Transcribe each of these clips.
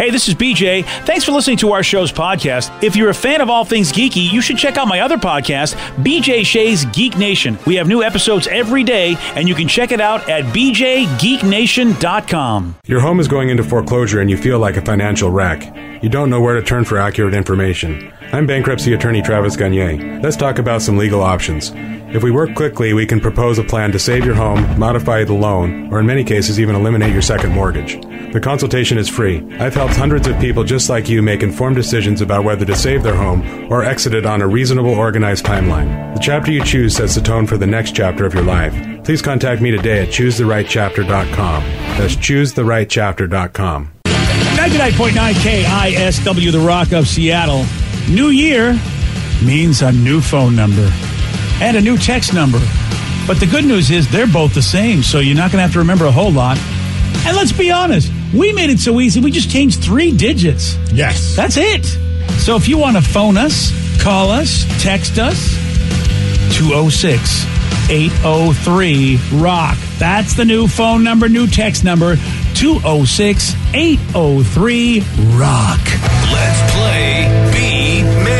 Hey, this is BJ. Thanks for listening to our show's podcast. If you're a fan of all things geeky, you should check out my other podcast, BJ Shea's Geek Nation. We have new episodes every day, and you can check it out at bjgeeknation.com. Your home is going into foreclosure and you feel like a financial wreck. You don't know where to turn for accurate information. I'm bankruptcy attorney Travis Gagne. Let's talk about some legal options. If we work quickly, we can propose a plan to save your home, modify the loan, or in many cases, even eliminate your second mortgage. The consultation is free. I've helped hundreds of people just like you make informed decisions about whether to save their home or exit it on a reasonable, organized timeline. The chapter you choose sets the tone for the next chapter of your life. Please contact me today at choosetherightchapter.com. That's choosetherightchapter.com. 99.9 KISW, The Rock of Seattle. New year means a new phone number and a new text number. But the good news is they're both the same, so you're not going to have to remember a whole lot. And let's be honest, we made it so easy. We just changed three digits. Yes. That's it. So if you want to phone us, call us, text us, 206 803 Rock. That's the new phone number, new text number, 206 803 Rock. Let's play B Migs.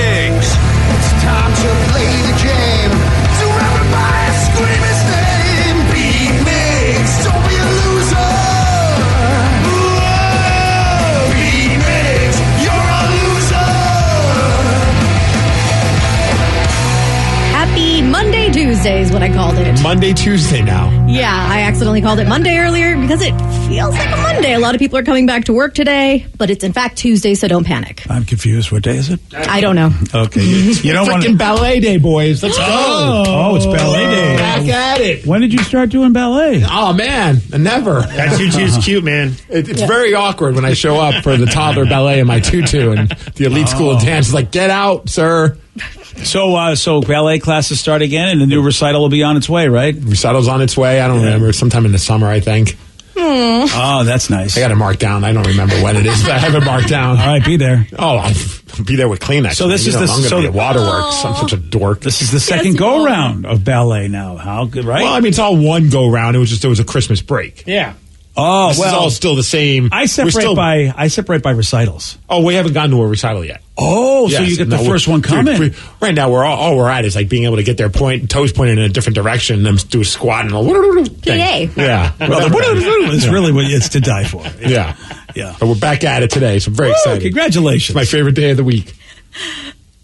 Tuesday is what I called it. Monday, Tuesday now. Yeah, I accidentally called it Monday earlier because it feels like a Monday. A lot of people are coming back to work today, but it's in fact Tuesday, so don't panic. I'm confused. What day is it? I don't know. Okay. You, you don't want Freaking ballet day, boys. Let's go. Oh, oh it's ballet day. Back at it. When did you start doing ballet? Oh, man. Never. That tutu's cute, man. It, it's very awkward when I show up for the toddler ballet in my tutu and the elite oh. school of dance is like, get out, sir. So, uh, so ballet classes start again, and the new recital will be on its way, right? Recital's on its way. I don't remember. Sometime in the summer, I think. Oh, that's nice. I got it marked down. I don't remember when it is. but I have it marked down. All right, be there. Oh, I'll be there with Kleenex. So this You is know, the- I'm so- be at Waterworks. I'm such a dork. This is the second go round of ballet now. How good, right? well, I mean, it's all one go round. It was just there was a Christmas break. Yeah. Oh, This is well, all still the same. I separate still- by I separate by recitals. Oh, we haven't gotten to a recital yet. Oh, so you get the first one dude, coming. we- right now, we're all, all we're at is like being able to get their point, toes pointed in a different direction, and then do a squat and a thing. PA. Yeah, well, the, it's really what it's to die for. yeah, Yeah. But we're back at it today, so I'm very Woo, excited. congratulations. My favorite day of the week.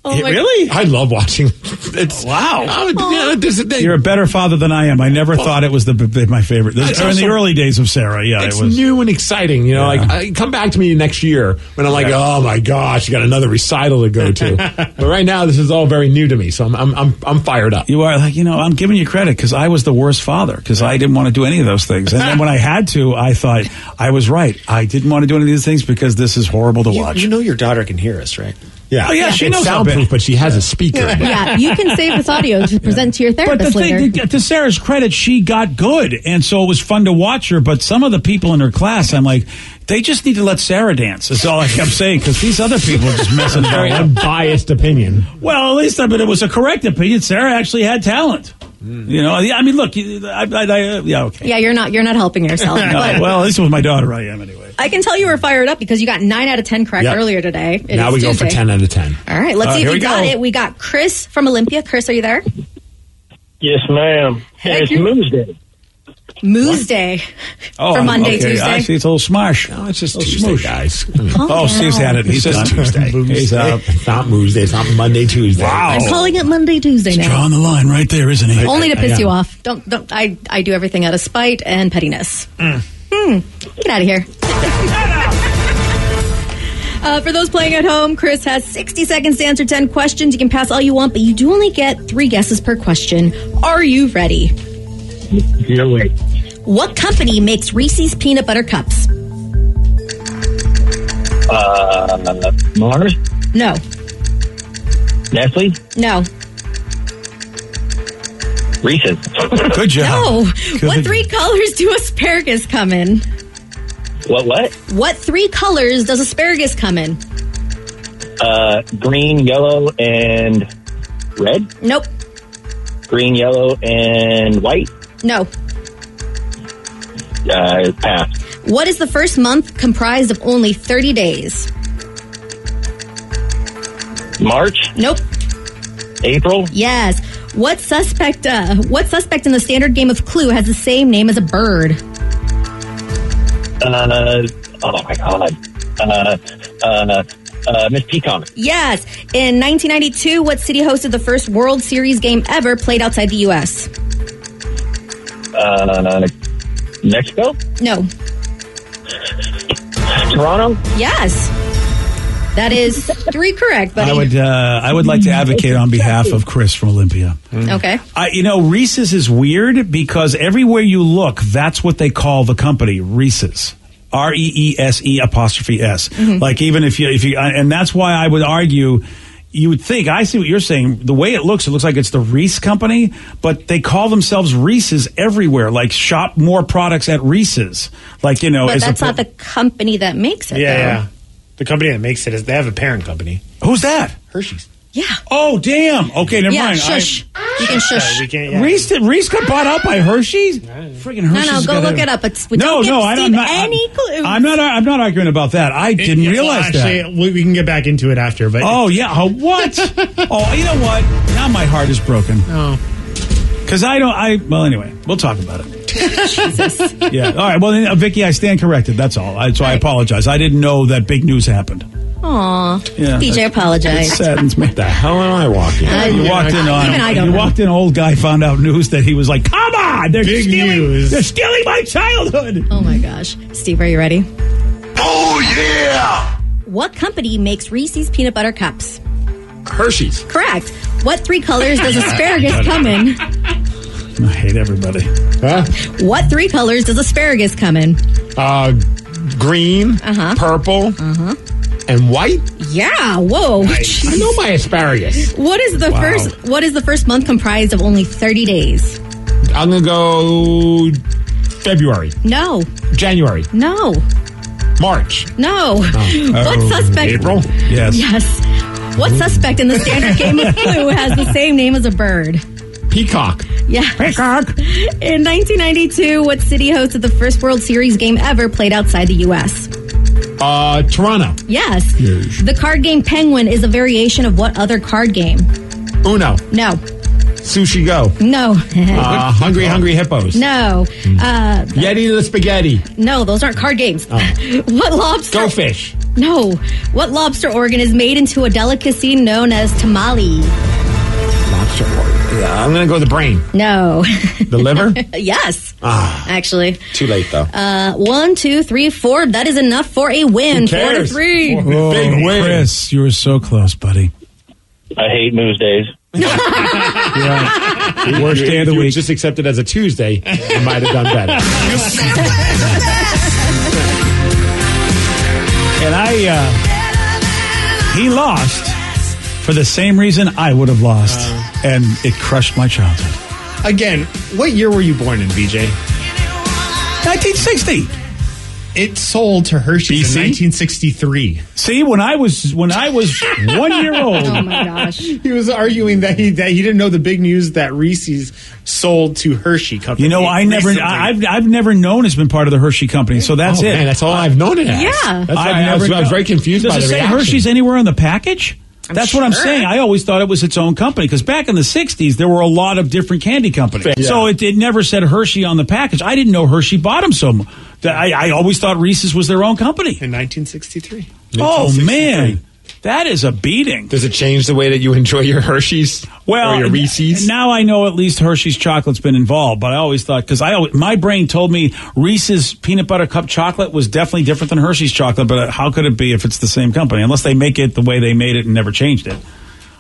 Oh my- really? I love watching. It's Wow. Oh, you know, there's a thing. You're a better father than I am. I never thought it was the, the my favorite. This, It's or in the early days of Sarah, yeah, it's it was. new and exciting, you know. Yeah. Like, I, come back to me next year when I'm like, oh my gosh, you got another recital to go to. but right now, this is all very new to me, so I'm I'm I'm, I'm fired up. You are like, you know, I'm giving you credit because I was the worst father because I didn't want to do any of those things. And then when I had to, I thought I was right. I didn't want to do any of these things because this is horrible to You, watch. you know your daughter can hear us, right? Yeah, Oh, yeah, she knows how soundproof, big- but she has a speaker. Yeah, you can save this audio to present to your but therapist the later. thing, to Sarah's credit, she got good, and so it was fun to watch her. But some of the people in her class, I'm like, they just need to let Sarah dance. That's all I kept saying because these other people are just messing Very up. unbiased opinion. Well, at least I mean it was a correct opinion. Sarah actually had talent. You know, I mean, look, I, I, I, yeah, okay. yeah, you're not you're not helping yourself. No, well, at least with my daughter, I am anyway. I can tell you were fired up because you got nine out of ten correct Yep. earlier today. It now is we go for ten out of ten. All right, let's Uh, see if you we got go. it. We got Chris from Olympia. Chris, are you there? Yes, ma'am. Heck, it's you- Moose Day. Moose Day Oh, for Monday, okay. Tuesday. I see it's a little smash. No, it's just Little Tuesday, smoosh. guys. Calm Oh, Steve's had it. He's It's done. just Tuesday. He's out. It's not Tuesday. It's not Monday, Tuesday. Wow. I'm calling it Monday, Tuesday now. Drawing the line right there, isn't he? Only to piss I you am. off. Don't don't. I I do everything out of spite and pettiness. Mm. Hmm. Get out of here. Uh, for those playing at home, Chris has 60 seconds to answer 10 questions. You can pass all you want, but you do only get three guesses per question. Are you ready? You're wait. What company makes Reese's peanut butter cups? Uh, Mars, No, Nestle, no, Reese's. Good job. no. Good. What three colors do asparagus come in? What? What? What three colors does asparagus come in? Uh, green, yellow, and red. Nope, Green, yellow, and white. No. Uh, pass. What is the first month comprised of only 30 days? March, Nope. April. Yes. What suspect? Uh, what suspect in the standard game of Clue has the same name as a bird? Uh, oh my God. Uh, uh, uh, Miss Peacock. Yes. In 1992, what city hosted the first World Series game ever played outside the U.S.? Uh, Mexico. No. Toronto. Yes. That is three correct, buddy. I would uh, I would like to advocate on behalf of Chris from Olympia. Okay. I, you know, Reese's is weird because everywhere you look, that's what they call the company, Reese's. R E E S E apostrophe S. Like even if you if you and that's why I would argue you would think I see what you're saying. The way it looks, it looks like it's the Reese company, but they call themselves Reese's everywhere. Like shop more products at Reese's. Like you know, But as that's a, not the company that makes it. Yeah, though. yeah. The company that makes it is they have a parent company, who's that? Hershey's. Yeah. Oh damn! Okay, never Yeah, mind. I- shush. you can Uh, shush. we can't. Yeah. Reese, Reese got bought out by Hershey's. Freaking no, Hershey's. no, no, go got look a- it up. It's, we No, don't give no, I don't. Not, any clues. I'm not. I'm not arguing about that. I didn't Yeah, well, realize that. actually, we, we can get back into it after, but Oh yeah. Oh, what? oh, you know what? Now my heart is broken. Oh. Because I don't. I well. Anyway, we'll talk about it. Yeah. All right. Well, then, uh, Vicky, I stand corrected. That's all. I, so I apologize. I didn't know that big news happened. Aw. Yeah. DJ It apologize. saddens me. The hell am I walking? I- You walked in on. Even I don't you know. walked in. Old guy found out news that he was like, "Come on, they're Big stealing. news. They're stealing my childhood." Oh my gosh. Steve, are you ready? Oh, yeah! What company makes Reese's peanut butter cups? Hershey's. Correct. What three colors does asparagus come in? I hate everybody. Huh? What three colors does asparagus come in? Uh, green, Uh-huh. purple, and white. Yeah. Whoa. I know my asparagus. What is the first what is the first month comprised of only 30 days? I'm gonna go February, No. January, No. March, No. Oh. what Oh, suspect April. Yes. Yes. What suspect in the standard game of Clue has the same name as a bird? Peacock. Yeah. Peacock. In 1992, what city hosted the first World Series game ever played outside the U.S.? Uh, Toronto. Yes. The card game Penguin is a variation of what other card game? Uno. No. Sushi Go. No. Uh, hungry, hungry hippos. no. Uh, Yeti to the spaghetti. no, those aren't card games. Oh. what lobster? Go fish. No. What lobster organ is made into a delicacy known as tomalley? Lobster. Yeah, I'm gonna go the brain. No. The liver. yes. ah, Actually. too late though. Uh, one, two, three, four. That is enough for a win. Who Four to cares? three. Big Oh, win. Chris, you were so close, buddy. I hate Moose Days. Yeah. Worst day of the you week. Just accept it as a Tuesday. You might have done better. And I, uh, he lost for the same reason I would have lost, and it crushed my childhood. Again, what year were you born in, BJ? 1960. It sold to Hershey's BC? in 1963. See, when I was when I was one year oh old, Oh my gosh. He was arguing that he that he didn't know the big news that Reese's sold to Hershey Company. you know, I never, recently. I, I've, I've never known it's been part of the Hershey company. So that's oh, it. Man, that's all I've known it as. Yeah. That's why I've I, was, never I was kno- very confused Does by it the say reaction. Hershey's anywhere on the package? That's what I'm saying. I always thought it was its own company because back in the 60s, there were a lot of different candy companies. Yeah. So it, it never said Hershey on the package. I didn't know Hershey bought them so much. I, I always thought Reese's was their own company. In 1963. Oh, man. That is a beating. Does it change the way that you enjoy your Hershey's Well, or your Reese's? now I know at least Hershey's chocolate's been involved, but I always thought because I always, my brain told me Reese's peanut butter cup chocolate was definitely different than Hershey's chocolate, but how could it be if it's the same company? Unless they make it the way they made it and never changed it.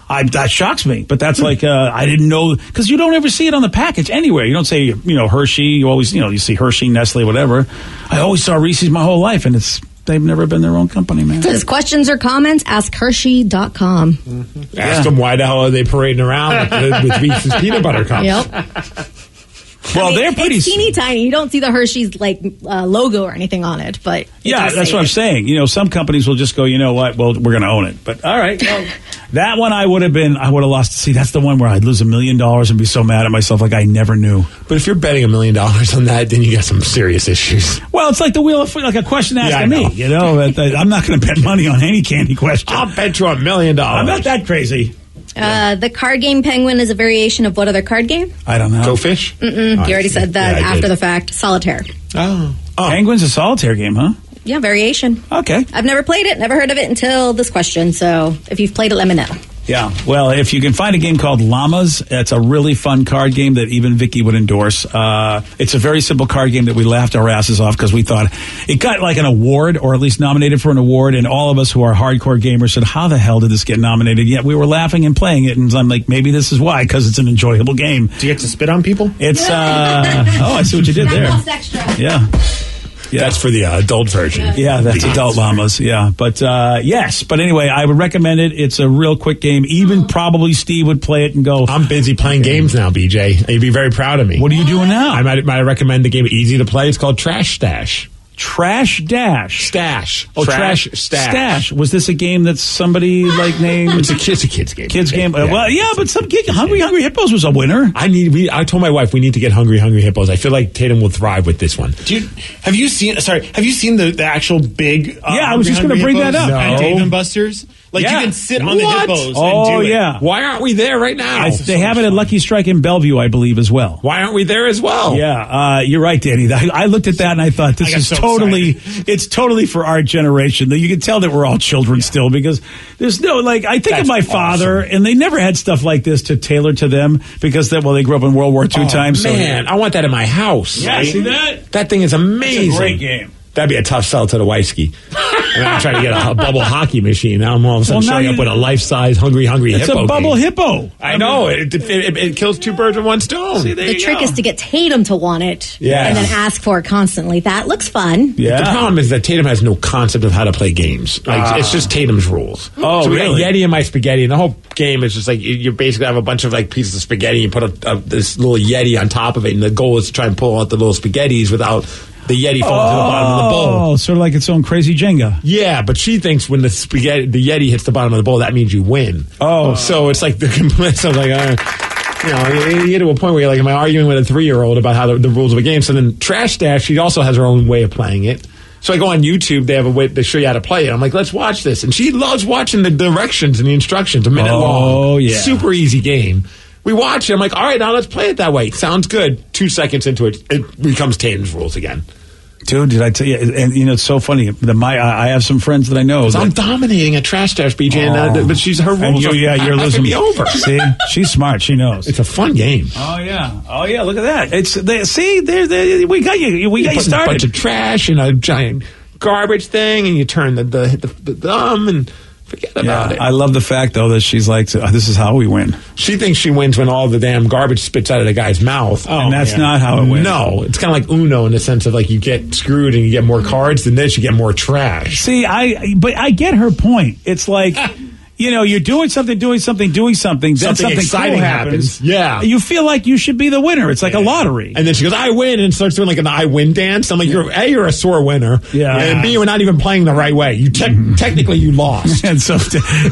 I, that shocks me, but that's like uh, I didn't know because you don't ever see it on the package anywhere. You don't say you know Hershey. You always you know you see Hershey, Nestle, whatever. I always saw Reese's my whole life, and it's they've never been their own company, man. If there's questions or comments, ask Hershey.com. Mm-hmm. Ask them why the hell are they parading around with, with Reese's peanut butter cups? Yep. Well, they're pretty. It's teeny tiny. You don't see the Hershey's like uh, logo or anything on it, but it Yeah, that's say what I'm saying. You know, some companies will just go, you know what? Well, we're going to own it. But all right, well, that one I would have been, I would have lost. See, that's the one where I'd lose a million dollars and be so mad at myself, like I never knew. But if you're betting a million dollars on that, then you got some serious issues. Well, it's like the wheel of like a question asked Yeah, to me. know. You know, that- that I'm not going to bet money on any candy question. I'll bet you a million dollars. I'm not that crazy. Uh, the card game Penguin is a variation of what other card game? I don't know. Go fish? Mm-mm, Oh, you already said that Yeah, after did. the fact. Solitaire. Oh. Oh. Penguin's a solitaire game, huh? Yeah, variation. Okay. I've never played it, never heard of it until this question. So if you've played it, let me know. Yeah. Well, if you can find a game called Llamas, it's a really fun card game that even Vicky would endorse. Uh, it's a very simple card game that we laughed our asses off because we thought it got like an award or at least nominated for an award. And all of us who are hardcore gamers said, how the hell did this get nominated? Yet we were laughing and playing it. And I'm like, maybe this is why, because it's an enjoyable game. Do you get to spit on people? It's, uh, oh, I see what you did there. extra. Yeah. Yeah. That's for the uh, adult version. Yeah, that's adult llamas. Yeah, but uh, yes, but anyway, I would recommend it. It's a real quick game. Even probably Steve would play it and go. I'm busy playing games now, BJ. You'd be very proud of me. What are you doing now? I might, might recommend the game easy to play. It's called Trash Stash. Trash Dash. Stash. Oh, trash, stash. Stash. Was this a game that somebody like named? It's a kids, a kids game. kids game. Yeah. Well, yeah, but some kid, Hungry Hungry Hippos was a winner. I need. We, I told my wife we need to get Hungry Hungry Hippos. I feel like Tatum will thrive with this one. Dude, have you seen? Sorry, have you seen the, the actual big? Uh, Yeah, I was just gonna bring Hippos that up. at No. Dave and Buster's. Like Yeah. you can sit on the What? hippos Oh and do it. yeah. Why aren't we there right now? I, they have it at Lucky Strike in Bellevue, I believe, as well. Why aren't we there as well? Yeah, uh, you're right, Danny. I, I looked at that and I thought this I is so totally, excited. it's totally for our generation. That you can tell that we're all children still because there's no like. I think of my father, and they never had stuff like this to tailor to them because that well they grew up in World War II Oh, times. so- man, I want that in my house. yeah, see that? That thing is amazing. It's a great game. That'd be a tough sell to the Weisky. and I'm trying to get a, a bubble hockey machine. Now I'm all of a sudden Well, showing up with a life size hungry hungry It's hippo. It's a bubble game. hippo. I know it, it, it, it kills two birds with one stone. See, there The you trick go. is to get Tatum to want it Yeah. and then ask for it constantly. That looks fun. Yeah. The problem is that Tatum has no concept of how to play games. Like ah. it's just Tatum's rules. Oh, so we really? Yeti in my spaghetti, and the whole game is just like you, you basically have a bunch of like pieces of spaghetti. You put a, a, this little Yeti on top of it, and the goal is to try and pull out the little spaghettis without the Yeti falling to the bottom of the bowl. Oh, sort of like its own crazy Jenga. Yeah, but she thinks when the spaghetti, the Yeti hits the bottom of the bowl, that means you win. Oh. so it's like the complete. So like, uh, you know, you, you get to a point where you're like, am I arguing with a three year old about how the, the rules of a game? So then Trash Dash, she also has her own way of playing it. So I go on YouTube, they have a way they show you how to play it. I'm like, let's watch this, and she loves watching the directions and the instructions, a minute Oh, long. Oh yeah. super easy game. We watch it. I'm like, all right, now let's play it that way. Sounds good. Two seconds into it, it becomes Tatum's rules again. Dude, did I tell you? And you know, it's so funny. The, my, I have some friends that I know. So I'm dominating a trash dash, BJ, and, uh, but she's her rules. and you, yeah, you're losing be over. See, she's smart. She knows. It's a fun game. Oh yeah. Oh yeah. Look at that. It's they, see there. there- We got you. We You got you put a bunch of trash in a giant garbage thing, and you turn the the, the, the thumb and forget Yeah, about it. I love the fact though that she's like, "Oh, this is how we win. she thinks she wins when all the damn garbage spits out of the guy's mouth. and oh, that's not how it wins. No, it's kind of like Uno in the sense of like you get screwed and you get more cards than this, you get more trash. See, I but I get her point. It's like. You know, you're doing something, doing something, doing something. Then Something something, exciting cool happens. happens. Yeah. you feel like you should be the winner. It's like a lottery. And then she goes, "I win," and starts doing like an "I win" dance. I'm like, "You're a, you're a sore winner, Yeah. and b, you're not even playing the right way. You te- mm-hmm. technically you lost. And so,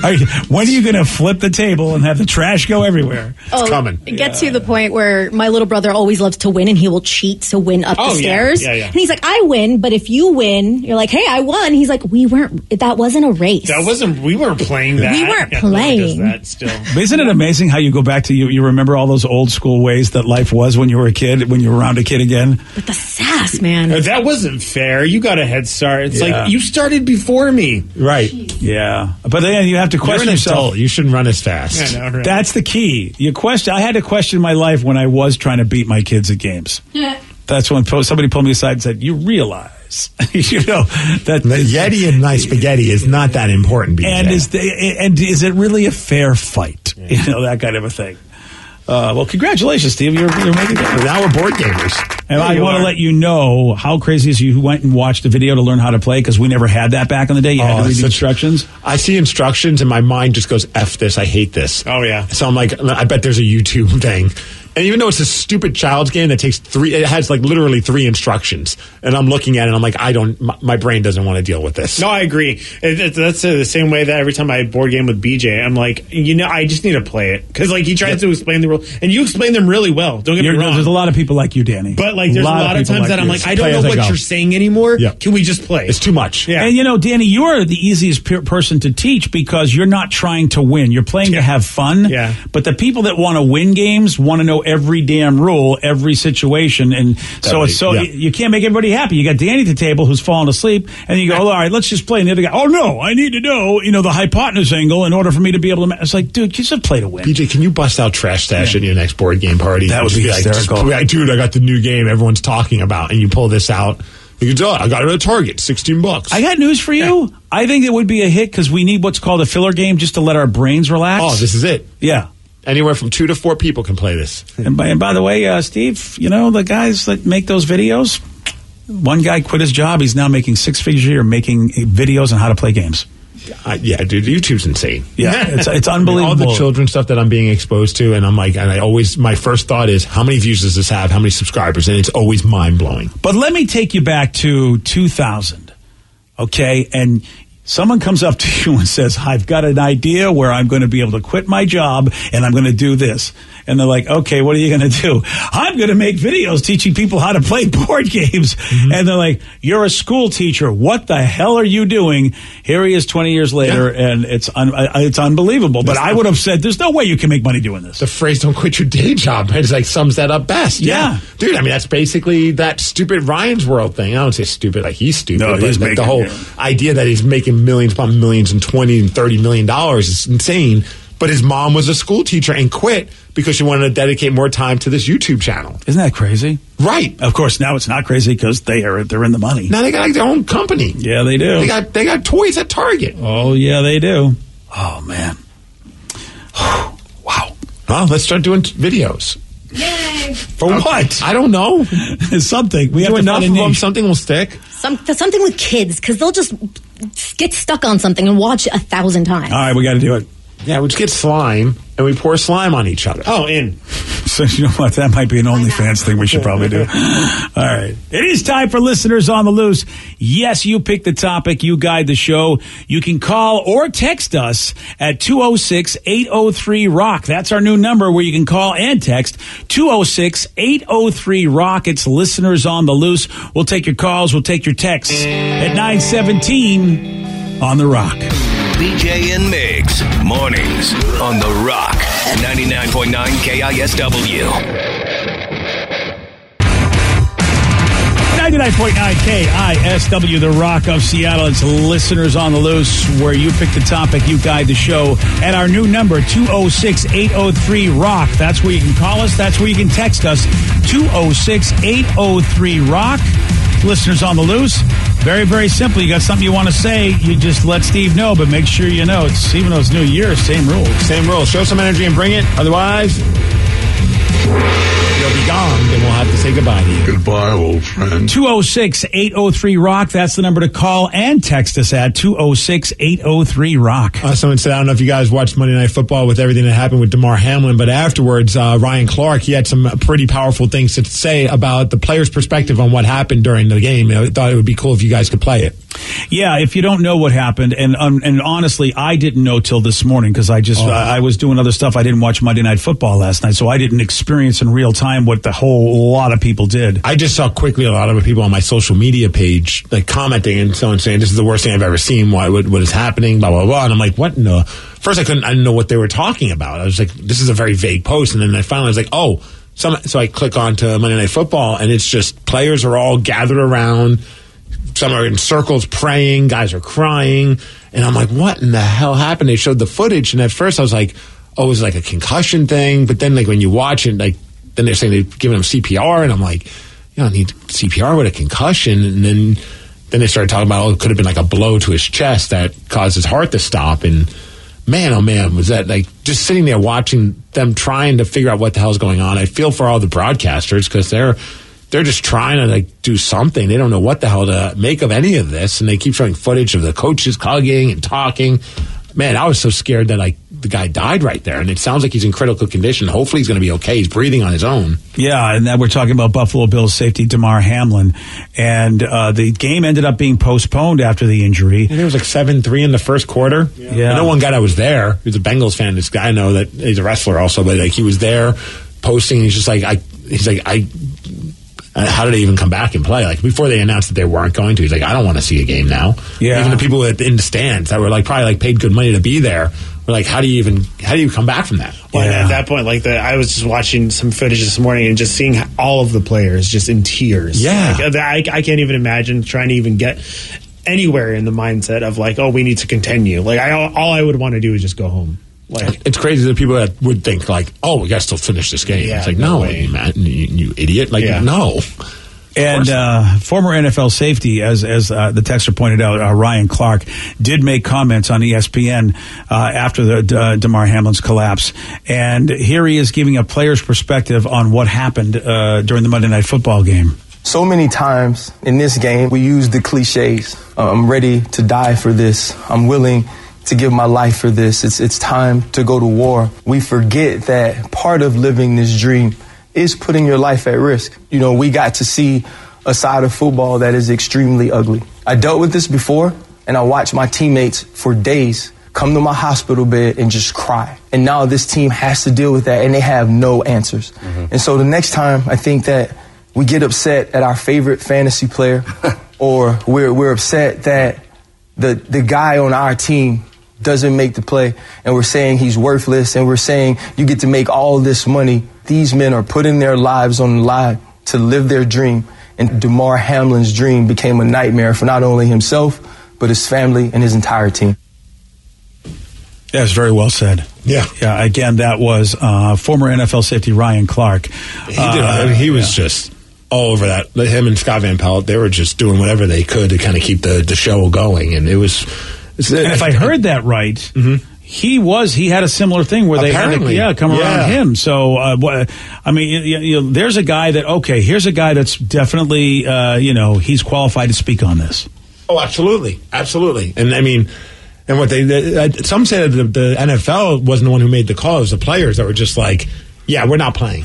are you- when are you going to flip the table and have the trash go everywhere? Oh, coming. It gets to the point where my little brother always loves to win and he will cheat to win up Oh, the yeah. stairs. Yeah, yeah. And he's like, I win, but if you win, you're like, hey, I won. He's like, we weren't, that wasn't a race. That wasn't. We weren't playing that. We weren't Yeah, no one does playing. that still. But Isn't it amazing how you go back to you? You remember all those old school ways that life was when you were a kid, when you were around a kid again. But the sass, man. Uh, That wasn't fair. You got a head start. It's Yeah. like you started before me. Right. Yeah, but then you have to You're question an yourself. adult. You shouldn't run as fast. I know, right? That's the key. You question. I had to question my life when I was trying to beat my kids at games. Yeah. That's when somebody pulled me aside and said, "You realize, you know, that The Yeti in my spaghetti is not that important. BJ. and is the, and is it really a fair fight? You know that kind of a thing. Uh, well, congratulations, Steve. You're, you're making it. now we're board gamers. And Yeah, I want to let you know how crazy is you who went and watched a video to learn how to play because we never had that back in the day. You had Oh, to read the such- instructions. I see instructions and my mind just goes, F this, I hate this. Oh, yeah. So I'm like, I bet there's a YouTube thing. And even though it's a stupid child's game that takes three, it has like literally three instructions. And I'm looking at it and I'm like, I don't, my, my brain doesn't want to deal with this. No, I agree. It, it, that's uh, the same way that every time I board game with BJ, I'm like, you know, I just need to play it because like he tries to explain the rules, and you explain them really well. Don't get You're, me wrong. there's a lot of people like you, Danny. but like, there's a lot, of, people times that I'm you. like, I don't know what go. you're saying anymore. Yeah. Can we just play? It's too much. Yeah. And you know, Danny, you are the easiest pe- person to teach because you're not trying to win. You're playing to have fun. Yeah. But the people that want to win games want to know every damn rule, every situation, and so right. it's so Yeah. you can't make everybody happy. You got Danny at the table who's falling asleep, and you go, "All right, let's just play." And the other guy, "Oh no, I need to know, you know, the hypotenuse angle in order for me to be able to." Ma-. It's like, dude, you just play to win. BJ, can you bust out Trash Stash at your next board game party? That would Just be like, just hysterical. dude, I got the new game everyone's talking about, and you pull this out. You can do it. I got it at Target, sixteen bucks. I got news for you. I think it would be a hit because we need what's called a filler game just to let our brains relax. oh, this is it. yeah. Anywhere from two to four people can play this. And by, and by the way, uh, Steve, you know, the guys that make those videos, one guy quit his job. He's now making six figures a year making videos on how to play games. Yeah, dude, YouTube's insane. Yeah, it's, it's unbelievable. all the children stuff that I'm being exposed to, and I'm like, and I always, my first thought is, how many views does this have? How many subscribers? And it's always mind blowing. But let me take you back to 2000, okay? And someone comes up to you and says, I've got an idea where I'm going to be able to quit my job and I'm going to do this. And they're like, okay, what are you going to do? I'm going to make videos teaching people how to play board games. Mm-hmm. And they're like, you're a school teacher. What the hell are you doing? Here he is 20 years later, and it's un- it's unbelievable. But I would have said, there's no way you can make money doing this. The phrase "don't quit your day job" it's like sums that up best. Yeah. dude. I mean, that's basically that stupid Ryan's World thing. I don't say stupid like he's stupid, No, but he's like the whole yeah. idea that he's making millions upon millions and twenty and thirty million dollars is insane. But his mom was a school teacher and quit because she wanted to dedicate more time to this YouTube channel. Isn't that crazy? Right Of course, now it's not crazy because they are they're in the money. now, they got like their own company. Yeah, they do. They got they got toys at Target. Oh yeah, they do. Oh man. wow. Well, let's start doing t- videos. For what? I don't know. Something. We Do have to enough find a of them, something will stick. Some, something with kids because they'll just get stuck on something and watch it a thousand times. All right, we got to do it. Yeah, we just get slime and we pour slime on each other. oh, in. So you know what? That might be an OnlyFans thing we should probably do. All right. It is time for listeners on the loose. Yes, you pick the topic. You guide the show. You can call or text us at 206-803-ROCK. That's our new number where you can call and text 206-803-ROCK. It's listeners on the loose. We'll take your calls. We'll take your texts at 917 on the rock. BJ and Migs, mornings on The Rock, 99.9 KISW. 99.9 KISW, the Rock of Seattle. It's listeners on the loose, where you pick the topic, you guide the show. At our new number, 206 803 Rock. That's where you can call us. That's where you can text us, 206 803 Rock. Listeners on the loose. Very, very simple. You got something you want to say, you just let Steve know, but make sure you know it's even though it's New Year, same rules. Same rule. Show some energy and bring it. Otherwise, you'll be gone. Then we'll have to say goodbye to you. Goodbye, old friend. 206 803 Rock. That's the number to call and text us at 206 803 Rock. Uh, someone said, I don't know if you guys watched Monday Night Football with everything that happened with Damar Hamlin, but afterwards, uh, Ryan Clark, he had some pretty powerful things to say about the player's perspective on what happened during the game. I thought it would be cool if you guys could play it. Yeah, if you don't know what happened, and um, and honestly, I didn't know till this morning because I just Oh. I, I was doing other stuff. I didn't watch Monday Night Football last night, so I didn't experience in real time what the whole lot of people did. I just saw quickly a lot of people on my social media page like commenting and someone saying this is the worst thing I've ever seen. Why? What, what is happening? Blah blah blah. And I'm like, what? the First, I couldn't. I didn't know what they were talking about. I was like, this is a very vague post. And then I finally was like, oh. Some, so I click onto Monday Night Football, and it's just players are all gathered around. Some are in circles praying. Guys are crying, and I'm like, "What in the hell happened?" They showed the footage, and at first I was like, "Oh, it was like a concussion thing." But then, like when you watch it, like then they're saying they're giving him CPR, and I'm like, "You don't need CPR with a concussion." And then then they started talking about, "Oh, it could have been like a blow to his chest that caused his heart to stop." And man, oh man, was that like just sitting there watching them trying to figure out what the hell's going on. I feel for all the broadcasters because they're they're just trying to like do something. They don't know what the hell to make of any of this, and they keep showing footage of the coaches hugging and talking. Man, I was so scared that like the guy died right there, and it sounds like he's in critical condition. Hopefully, he's going to be okay. He's breathing on his own. Yeah, and we're talking about Buffalo Bills safety Damar Hamlin, and uh, the game ended up being postponed after the injury. And it was like seven three in the first quarter. Yeah. I know one guy that was there. He's a Bengals fan. This guy I know that he's a wrestler also, but like he was there posting. He's just like I. He's like I. uh, How did they even come back and play? Like before they announced that they weren't going to, he's like, I don't want to see a game now. Yeah. Even the people that in the stands that were like probably like paid good money to be there were like, how do you even how do you come back from that? Well, and Yeah. at that point, like the, I was just watching some footage this morning and just seeing all of the players just in tears. Yeah. Like, I, I can't even imagine trying to even get anywhere in the mindset of like, oh, we need to continue. Like, I all I would want to do is just go home. Like, It's crazy that people that would think like, oh, we got to still finish this game. Yeah, it's like, no no, way. man, you, you idiot. Like, Yeah. no. And uh, former NFL safety, as as uh, the texter pointed out, uh, Ryan Clark did make comments on ESPN uh, after the uh, Damar Hamlin's collapse, and here he is giving a player's perspective on what happened uh, during the Monday Night Football game. So many times in this game, we use the cliches. Uh, I'm ready to die for this. I'm willing to give my life for this. It's, it's time to go to war. We forget that part of living this dream is putting your life at risk. You know, we got to see a side of football that is extremely ugly. I dealt with this before, and I watched my teammates for days come to my hospital bed and just cry. And now this team has to deal with that, and they have no answers. Mm-hmm. And so the next time I think that we get upset at our favorite fantasy player, or we're, we're upset that the, the guy on our team doesn't make the play, and we're saying he's worthless, and we're saying you get to make all this money. These men are putting their lives on the line to live their dream. And Damar Hamlin's dream became a nightmare for not only himself, but his family and his entire team. That's very well said. Yeah. Yeah. Again, that was uh, former NFL safety Ryan Clark. He did. I mean, he was just all over that. Him and Scott Van Pelt, they were just doing whatever they could to kind of keep the, the show going, and it was. And if I heard that right, he was he had a similar thing where they had to, yeah come around him. So uh, I mean, you, you- you know, there's a guy that okay, here's a guy that's definitely uh, you know he's qualified to speak on this. Oh, absolutely, absolutely. And I mean, and what they, they uh, some say that the, the NFL wasn't the one who made the call; it was the players that were just like, "Yeah, we're not playing."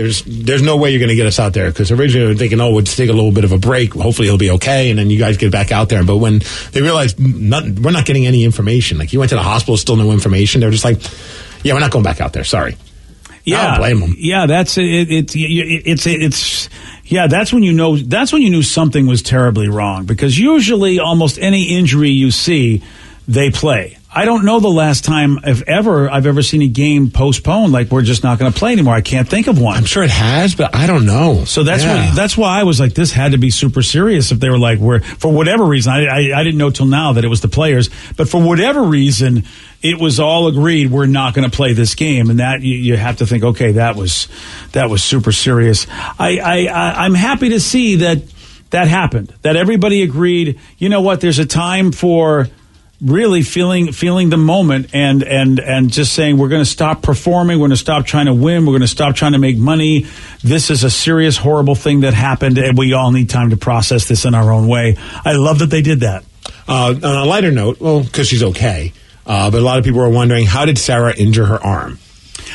There's there's no way you're going to get us out there because originally we were thinking, oh, we'll just take a little bit of a break. Hopefully, he'll be okay, and then you guys get back out there. But when they realized nothing, we're not getting any information. Like you went to the hospital, still no information. They're just like, yeah, we're not going back out there. Sorry. Yeah, I don't blame them. Yeah, that's it. it, it it's it's yeah. That's when you know. That's when you knew something was terribly wrong because usually almost any injury you see, they play. I don't know the last time, if ever, I've ever seen a game postponed. Like we're just not going to play anymore. I can't think of one. I'm sure it has, but I don't know. So that's Yeah. why that's why I was like, this had to be super serious. If they were like, we're for whatever reason, I, I I didn't know till now that it was the players, but for whatever reason, it was all agreed we're not going to play this game, and that you, you have to think, okay, that was that was super serious. I, I, I I'm happy to see that that happened. That everybody agreed. You know what? There's a time for really feeling feeling the moment and and and just saying we're going to stop performing. We're going to stop trying to win. We're going to stop trying to make money. This is a serious horrible thing that happened and we all need time to process this in our own way. I love that they did that. Uh, on a lighter note, well, because she's okay, uh, but a lot of people are wondering how did Sarah injure her arm?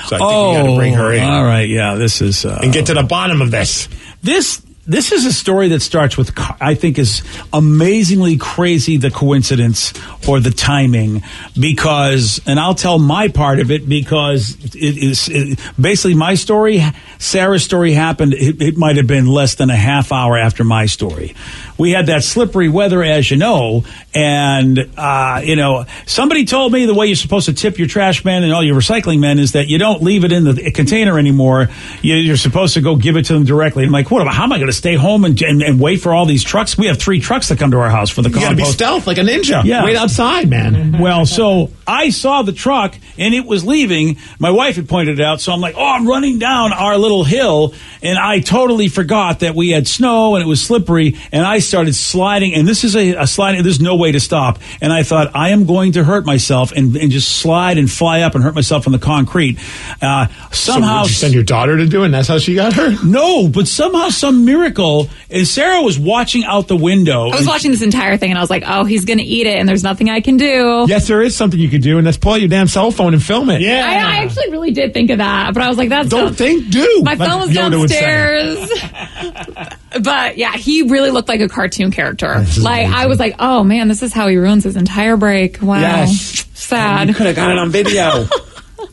So I think we got to bring her in. All right yeah this is uh, and get to the bottom of this. this this is a story that starts with, I think, is amazingly crazy the coincidence or the timing because, and I'll tell my part of it because it is it, basically my story. Sarah's story happened. It, it might have been less than a half hour after my story. We had that slippery weather, as you know, and uh, you know somebody told me the way you're supposed to tip your trash man and all your recycling men is that you don't leave it in the container anymore. You, you're supposed to go give it to them directly. I'm like, what? How am I going to stay home and, and, and wait for all these trucks? We have three trucks that come to our house for the You gotta be compost. stealth like a ninja. Yeah. Wait outside, man. Well, so I saw the truck and it was leaving. My wife had pointed it out, so I'm like, oh, I'm running down our little hill, and I totally forgot that we had snow and it was slippery, and I started sliding. And this is a, a sliding. There's no way to stop. And I thought I am going to hurt myself and, and just slide and fly up and hurt myself on the concrete. Uh, somehow, so you send your daughter to do it, and that's how she got hurt? no, but somehow, some miracle, and Sarah was watching out the window. I was watching this entire thing and I was like, oh, he's going to eat it and there's nothing I can do. Yes, there is something you can do, and that's pull out your damn cell phone and film it. Yeah. I, I actually really did think of that, but I was like, that's Don't dumb. think, do. My Like phone was Yoda downstairs. but yeah, he really looked like a cartoon character. This is Like I was like, oh man, this is how he ruins his entire break. Wow. Yes. Sad. You could have got it on video.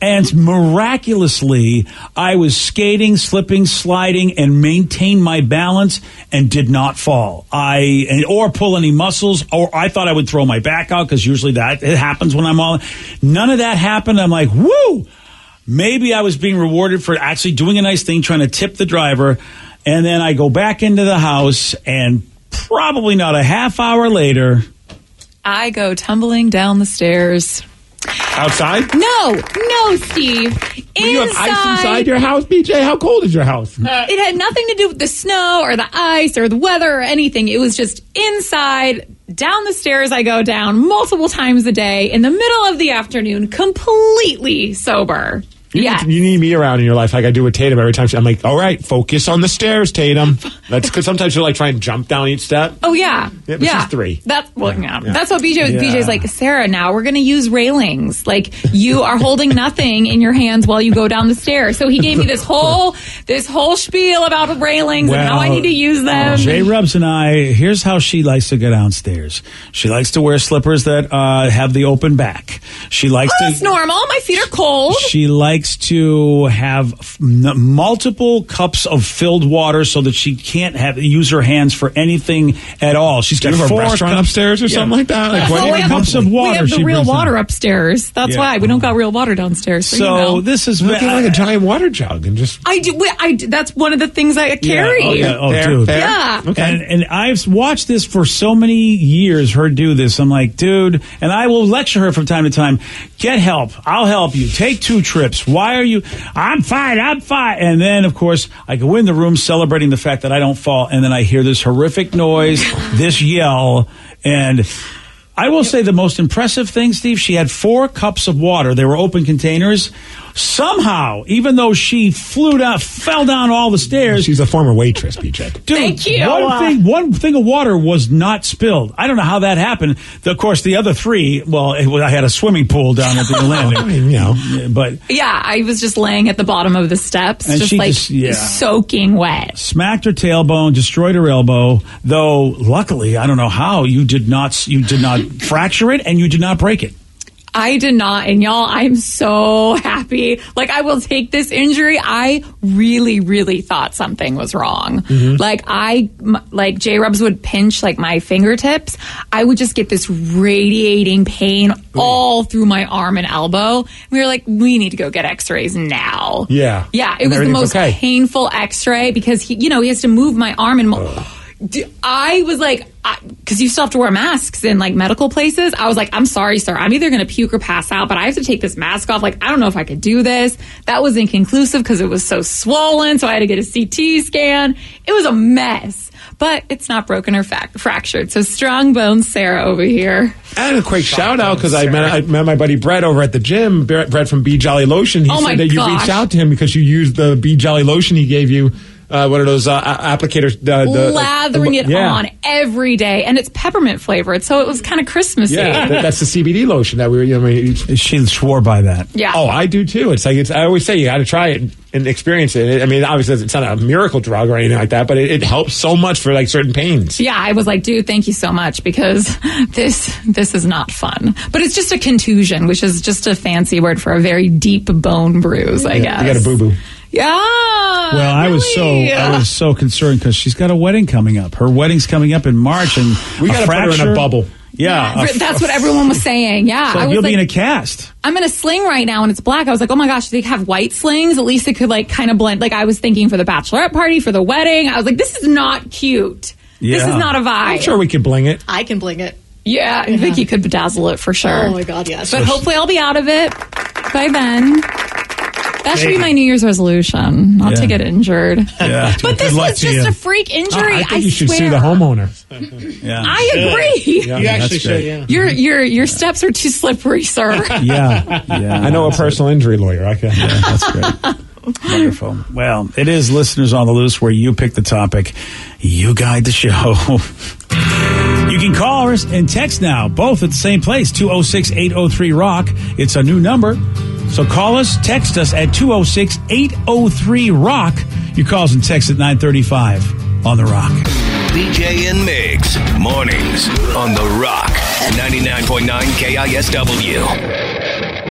And miraculously, I was skating, slipping, sliding, and maintained my balance and did not fall. I or pull any muscles, or I thought I would throw my back out because usually that it happens when I'm all. None of that happened. I'm like, woo! Maybe I was being rewarded for actually doing a nice thing, trying to tip the driver, and then I go back into the house, and probably not a half hour later. I go tumbling down the stairs. Outside? No, no, Steve. Do you have ice inside your house, BJ? How cold is your house? It had nothing to do with the snow or the ice or the weather or anything. It was just inside, down the stairs I go down multiple times a day in the middle of the afternoon, completely sober. You, yeah. need, you need me around in your life like I do with Tatum every time. She, I'm like, all right, focus on the stairs, Tatum. That's because sometimes you're like trying to jump down each step. Oh yeah, Yeah, but she's three. That's well, yeah. Yeah. That's what BJ. Yeah. BJ's like Sarah. Now we're going to use railings. Like you are holding nothing in your hands while you go down the stairs. So he gave me this whole this whole spiel about railings and how I need to use them. J Rubs and I, here's how she likes to go downstairs. She likes to wear slippers that uh, have the open back. She likes Oh, that's normal. My feet are cold. She likes to have f- n- multiple cups of filled water so that she can't have use her hands for anything at all. She's Do got you a four restaurant cups- upstairs or Yeah. something like that? Like, Four what do you cups of water. we have the real brings in. water upstairs. That's Yeah. why we don't got real water downstairs. So, you know. this is Look like a giant water jug and just I do. wait, I do- that's one of the things I Yeah. Oh, carry. Oh, yeah. Oh, There, dude. there. Yeah. Okay. And, and I've watched this for so many years, her do this. I'm like, dude, and I will lecture her from time to time. Get help. I'll help you. Take two trips. Why are you? I'm fine. I'm fine. And then, of course, I go in the room celebrating the fact that I don't fall. And then I hear this horrific noise, this yell, and I will say the most impressive thing, Steve, she had four cups of water. They were open containers. Somehow, even though she flew down, fell down all the stairs, she's a former waitress, BJ. Dude, Thank you. One uh, thing, one thing of water was not spilled. I don't know how that happened. Of course, the other three. Well, it, I had a swimming pool down at the I landing, mean, you know. But Yeah, I was just laying at the bottom of the steps, And just she like just- yeah. soaking wet. smacked her tailbone, destroyed her elbow. Though, luckily, I don't know how you did not. You did not fracture it, and you did not break it. I did not, and y'all, I'm so happy. Like, I will take this injury. I really, really thought something was wrong. Mm-hmm. Like, I, m- like, J Rubs would pinch, like, my fingertips. I would just get this radiating pain all through my arm and elbow. We were like, we need to go get x rays now. Yeah. Yeah, it And was the most okay. painful x ray because he, you know, he has to move my arm and. Mo- D- I was like, because you still have to wear masks in like medical places. I was like, I'm sorry, sir. I'm either going to puke or pass out, but I have to take this mask off. Like, I don't know if I could do this. That was inconclusive because it was so swollen. So I had to get a CT scan. It was a mess, but it's not broken or fac- fractured. So strong bones, Sarah over here. And a quick shout out because I met I met my buddy Brett over at the gym. Brett Brett from B Jolly Lotion. He Oh my said that you reached out to him because you used the B Jolly Lotion he gave you uh, one of those uh, applicators. Uh, the, lathering it yeah. on every day, and it's peppermint flavored, so it was kind of Christmassy. Yeah, that, that's the CBD lotion that we were. You know, I mean, she swore by that. Yeah. Oh, I do too. It's like it's. I always say you got to try it and experience it. I mean, obviously it's not a miracle drug or anything like that, but it, it helps so much for like certain pains. Yeah, I was like, dude, thank you so much because this this is not fun. But it's just a contusion, which is just a fancy word for a very deep bone bruise, I guess. You got a boo boo. Yeah. Well, I was so I was so concerned because she's got a wedding coming up. Her wedding's coming up in March, and We gotta put her in a bubble. Yeah, a- That's what everyone was saying. Yeah. So I was you'll like, be in a cast. I'm in a sling right now and it's black. I was like, oh my gosh, they have white slings. At least it could like kind of blend. Like I was thinking for the bachelorette party, for the wedding. I was like, this is not cute. This is not a vibe. I'm sure we could bling it. I can bling it. Yeah, I think you could bedazzle it for sure. Oh my God, yes. But hopefully I'll be out of it by then. That should be my New Year's resolution, not to Yeah. get injured. Yeah. But this was just a freak oh, injury. I I, think you should swear. sue the homeowner. Yeah. I agree. Yeah, You actually should, great. yeah. Your your your steps are too slippery, sir. Yeah, yeah. I know a personal injury lawyer. I can. Yeah, that's great. Wonderful. Well, it is listeners on the loose where you pick the topic, you guide the show. You can call us and text now, both at the same place, 206 803 Rock. It's a new number. So call us, text us at 206 803 Rock. Your calls and texts at 935 on The Rock. BJ and Migs, mornings on The Rock, 99.9 KISW.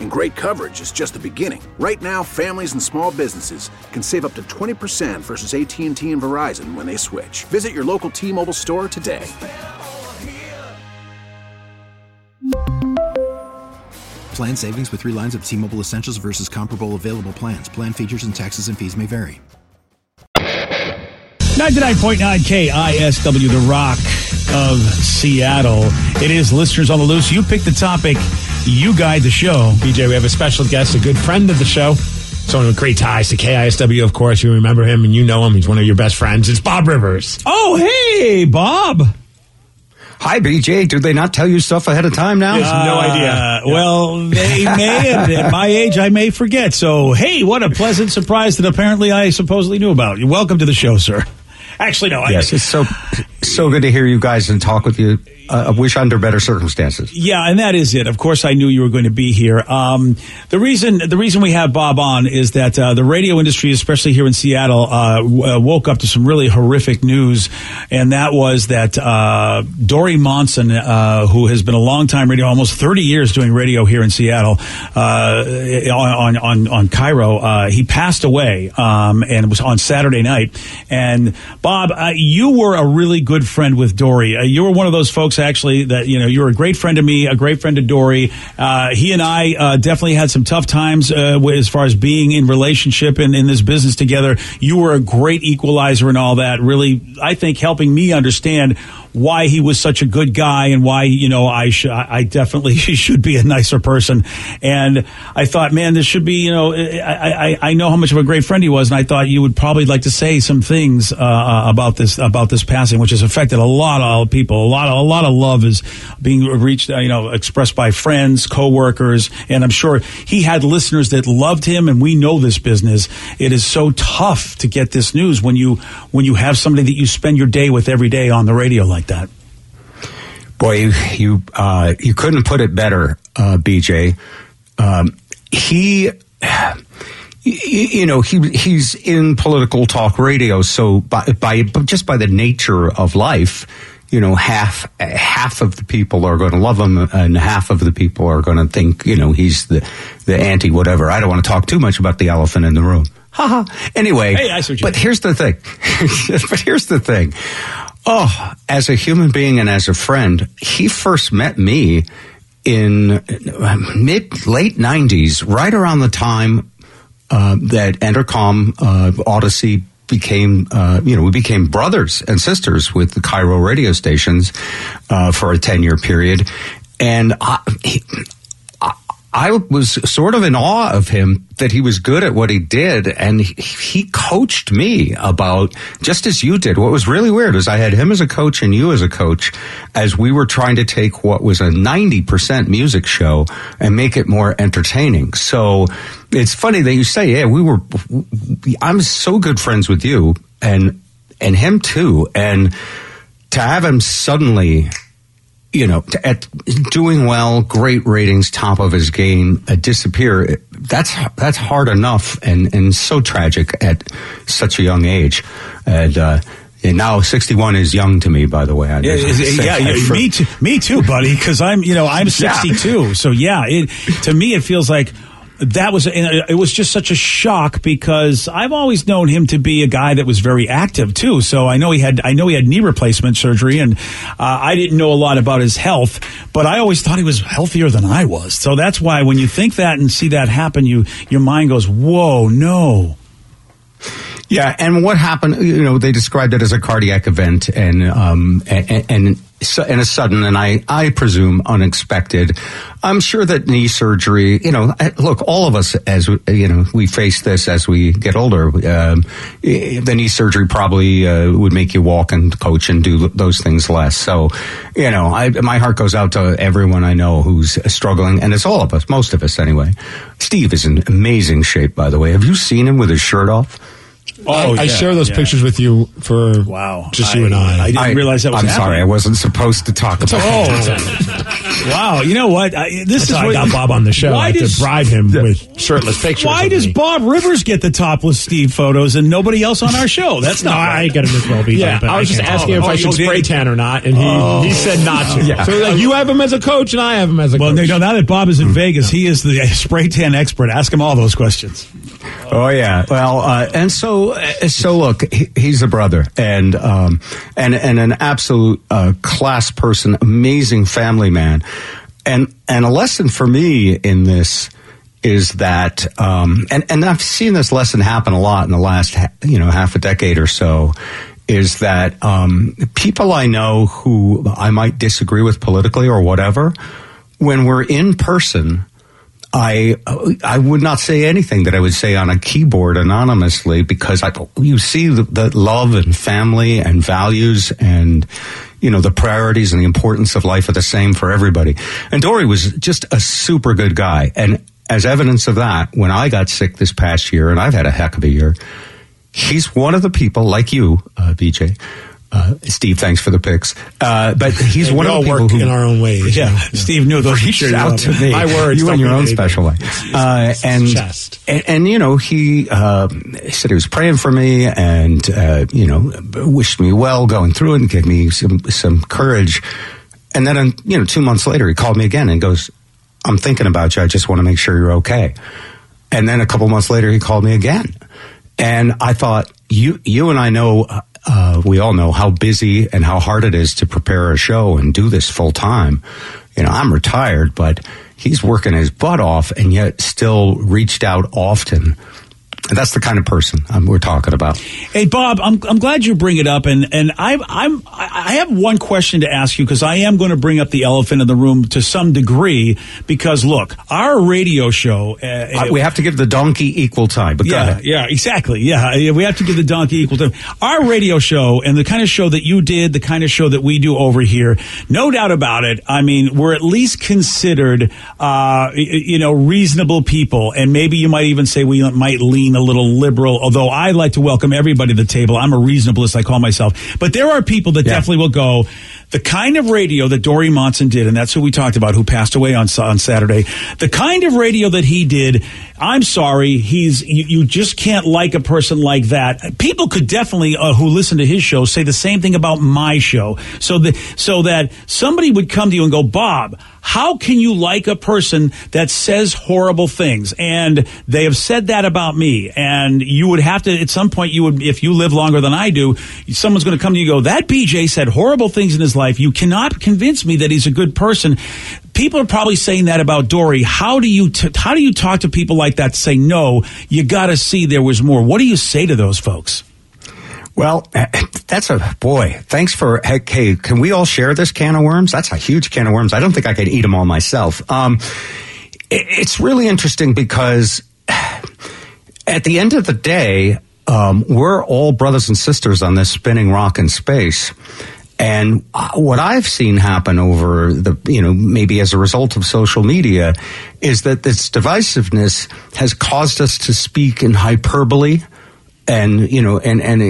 And great coverage is just the beginning. Right now, families and small businesses can save up to 20% versus AT&T and Verizon when they switch. Visit your local T-Mobile store today. Plan savings with three lines of T Mobile Essentials versus comparable available plans. Plan features and taxes and fees may vary. 99.9 KISW, The Rock of Seattle. It is listeners on the loose. You pick the topic, you guide the show. BJ, we have a special guest, a good friend of the show. Someone with great ties to KISW, of course. You remember him and you know him. He's one of your best friends. It's Bob Rivers. Oh, hey, Bob. Hi, BJ. Do they not tell you stuff ahead of time now? Uh, no idea. Well, they may. and At my age, I may forget. So, hey, what a pleasant surprise that apparently I supposedly knew about. You. Welcome to the show, sir. Actually, no. I- Yes, it's so so good to hear you guys and talk with you. Uh, I wish under better circumstances. Yeah, and that is it. Of course, I knew you were going to be here. Um, the reason the reason we have Bob on is that uh, the radio industry, especially here in Seattle, uh, w- uh, woke up to some really horrific news, and that was that uh, Dori Monson, uh, who has been a long time radio, almost thirty years doing radio here in Seattle, uh, on on on KIRO, uh, he passed away, um, and it was on Saturday night. And Bob, uh, you were a really good friend with Dori. Uh, you were one of those folks actually that you know you were a great friend to me, a great friend to Dori. Uh, he and I uh, definitely had some tough times uh, as far as being in relationship and in this business together. You were a great equalizer and all that. Really, I think helping me understand why he was such a good guy and why you know I I definitely should be a nicer person. And I thought, man, this should be you know I I, I know how much of a great friend he was, and I thought you would probably like to say some things uh, uh, about this about this passing, which has affected a lot of people. A lot of a lot of love is being reached, uh, you know, expressed by friends, coworkers, and I'm sure he had listeners that loved him. And we know this business; it is so tough to get this news when you when you have somebody that you spend your day with every day on the radio that. Boy, you you, uh, you couldn't put it better, uh, BJ. Um, he, you, know, he he's in political talk radio, so by, by just by the nature of life, you know, half half of the people are going to love him, and half of the people are going to think, you know, he's the the anti whatever. I don't want to talk too much about the elephant in the room. Haha. anyway, Hey, I see what you but here's the thing. but here's the thing. Oh, as a human being and as a friend, he first met me in uh, mid late '90s, right around the time uh, that Entercom uh, Odyssey became, uh, you know, we became brothers and sisters with the KIRO radio stations uh, for a 10 year period. And I, was sort of in awe of him that he was good at what he did. And he, he coached me about, just as you did. What was really weird is I had him as a coach and you as a coach as we were trying to take what was a 90% music show and make it more entertaining. So it's funny that you say, yeah, we were, I'm so good friends with you and, and him too. And to have him suddenly, you know, at doing well, great ratings, top of his game, uh, disappear. That's that's hard enough, and and so tragic at such a young age. And, uh, and now sixty one is young to me, by the way. I Yeah, yeah, yeah, for- me too, me too, buddy. Because I'm, you know, I'm Yeah. 62. So yeah, it to me it feels like that was it was just such a shock because I've always known him to be a guy that was very active too. So I know he had I know he had knee replacement surgery, and uh, I didn't know a lot about his health, but I always thought he was healthier than I was. So that's why when you think that and see that happen, you your mind goes, "Whoa, no." Yeah, and what happened? You know, they described it as a cardiac event, and um, and and, and a sudden, and I I presume unexpected. I'm sure that knee surgery. You know, look, all of us as you know, we face this as we get older. Um, the knee surgery probably uh, would make you walk and coach and do those things less. So, you know, I, my heart goes out to everyone I know who's struggling, and it's all of us, most of us anyway. Steve is in amazing shape, by the way. Have you seen him with his shirt off? I, I share those pictures with you for wow, just you and I. I didn't realize that was I'm happening. sorry, I wasn't supposed to talk about Oh, wow! You know what? I, this That's is how I got Bob on the show. I Why had does to bribe him with shirtless pictures. Why of does me. Bob Rivers get the topless Steve photos and nobody else on our show? That's No, not. I right. get him as well, BJ. Yeah, but I was just asking talk if about I should oh, did spray tan or not, and he, Oh. he said not to. Yeah. So like, you have him as a coach, and I have him as a Well, coach. no, now that Bob is in Vegas, he is the spray tan expert. Ask him all those questions. Oh yeah. Well, uh, and so so look, he, he's a brother and um, and and an absolute uh, class person, amazing family man, and and a lesson for me in this is that um, and and I've seen this lesson happen a lot in the last you know half a decade or so. Is that um, people I know who I might disagree with politically or whatever, when we're in person, I I would not say anything that I would say on a keyboard anonymously because I you see the, the love and family and values and you know the priorities and the importance of life are the same for everybody. And Dori was just a super good guy, and as evidence of that, when I got sick this past year, and I've had a heck of a year, he's one of the people like you, uh, BJ. Uh, Steve, thanks for the picks. Uh, but he's one of the people work who in our own ways. Yeah, you know. Steve knew those. reached out to me. My words you in your own special way. Uh, and, chest. and and you know he uh, said he was praying for me and uh, you know wished me well going through it and gave me some some courage. And then um, you know two months later he called me again and goes, "I'm thinking about you. I just want to make sure you're okay." And then a couple months later he called me again, and I thought you you and I know. Uh, we all know how busy and how hard it is to prepare a show and do this full time. You know, I'm retired, but he's working his butt off and yet still reached out often. That's the kind of person um, we're talking about. Hey Bob, I'm I'm glad you bring it up, and and I I'm I have one question to ask you because I am going to bring up the elephant in the room to some degree because look, our radio show uh, Uh, we have to give the donkey equal time. But go yeah, ahead. yeah, exactly. Yeah, Yeah, we have to give the donkey equal time. Our radio show and the kind of show that you did, the kind of show that we do over here, no doubt about it. I mean, we're at least considered, uh, you know, reasonable people, and maybe you might even say we might lean a little liberal. Although I like to welcome everybody to the table. I'm a reasonableist, I call myself. But there are people that definitely will go. The kind of radio that Dori Monson did, and that's who we talked about, who passed away on on Saturday. The kind of radio that he did, I'm sorry, he's you, you just can't like a person like that. People could definitely, uh, who listen to his show, say the same thing about my show. So that so that somebody would come to you and go, Bob. How can you like a person that says horrible things? And they have said that about me. And you would have to, at some point, you would, if you live longer than I do, someone's going to come to you and go, that BJ said horrible things in his life. You cannot convince me that he's a good person. People are probably saying that about Dori. How do you, t- how do you talk to people like that? Say, no, you got to see there was more. What do you say to those folks? Well, that's a boy. Thanks for hey, Can we all share this can of worms? That's a huge can of worms. I don't think I could eat them all myself. Um, it, it's really interesting because at the end of the day, um, we're all brothers and sisters on this spinning rock in space. And uh, what I've seen happen over the, you know, maybe as a result of social media is that this divisiveness has caused us to speak in hyperbole and, you know, and, and,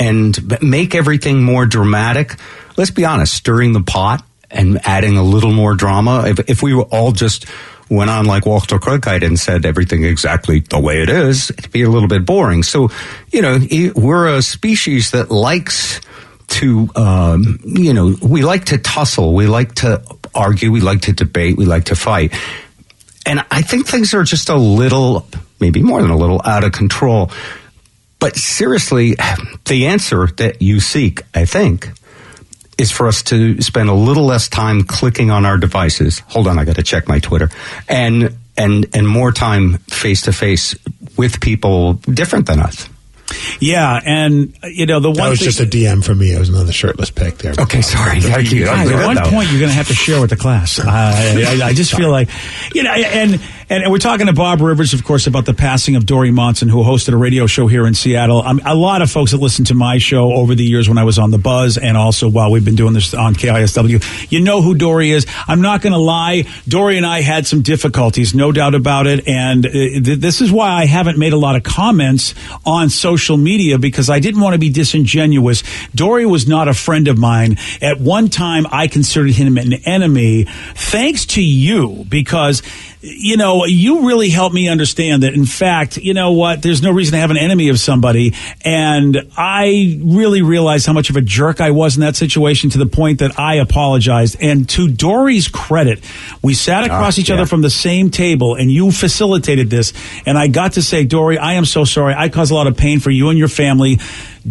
and make everything more dramatic. Let's be honest, stirring the pot and adding a little more drama. If, if we were all just went on like Walter Cronkite and said everything exactly the way it is, it'd be a little bit boring. So, you know, we're a species that likes to, um, you know, we like to tussle, we like to argue, we like to debate, we like to fight. And I think things are just a little, maybe more than a little, out of control. But seriously, the answer that you seek, I think, is for us to spend a little less time clicking on our devices. Hold on, I got to check my Twitter. And and and more time face to face with people different than us. Yeah, and uh, you know the That one was thing, just a DM for me. It was another shirtless pic there. Okay, sorry. You gotta keep Guys, at one though. point, you're going to have to share with the class. Uh, I, I, I just feel like, you know, and, and we're talking to Bob Rivers, of course, about the passing of Dori Monson, who hosted a radio show here in Seattle. Um, a lot of folks that listen to my show over the years when I was on the Buzz, and also while we've been doing this on KISW, you know who Dori is. I'm not going to lie. Dori and I had some difficulties, no doubt about it, and uh, th- this is why I haven't made a lot of comments on social media because I didn't want to be disingenuous. Dori was not a friend of mine. At one time, I considered him an enemy. Thanks to you, because you know, you really helped me understand that, in fact, you know what, there's no reason to have an enemy of somebody. And I really realized how much of a jerk I was in that situation to the point that I apologized. And to Dori's credit, we sat across Ah, each yeah. other from the same table and you facilitated this. And I got to say, Dori, I am so sorry. I caused a lot of pain for you and your family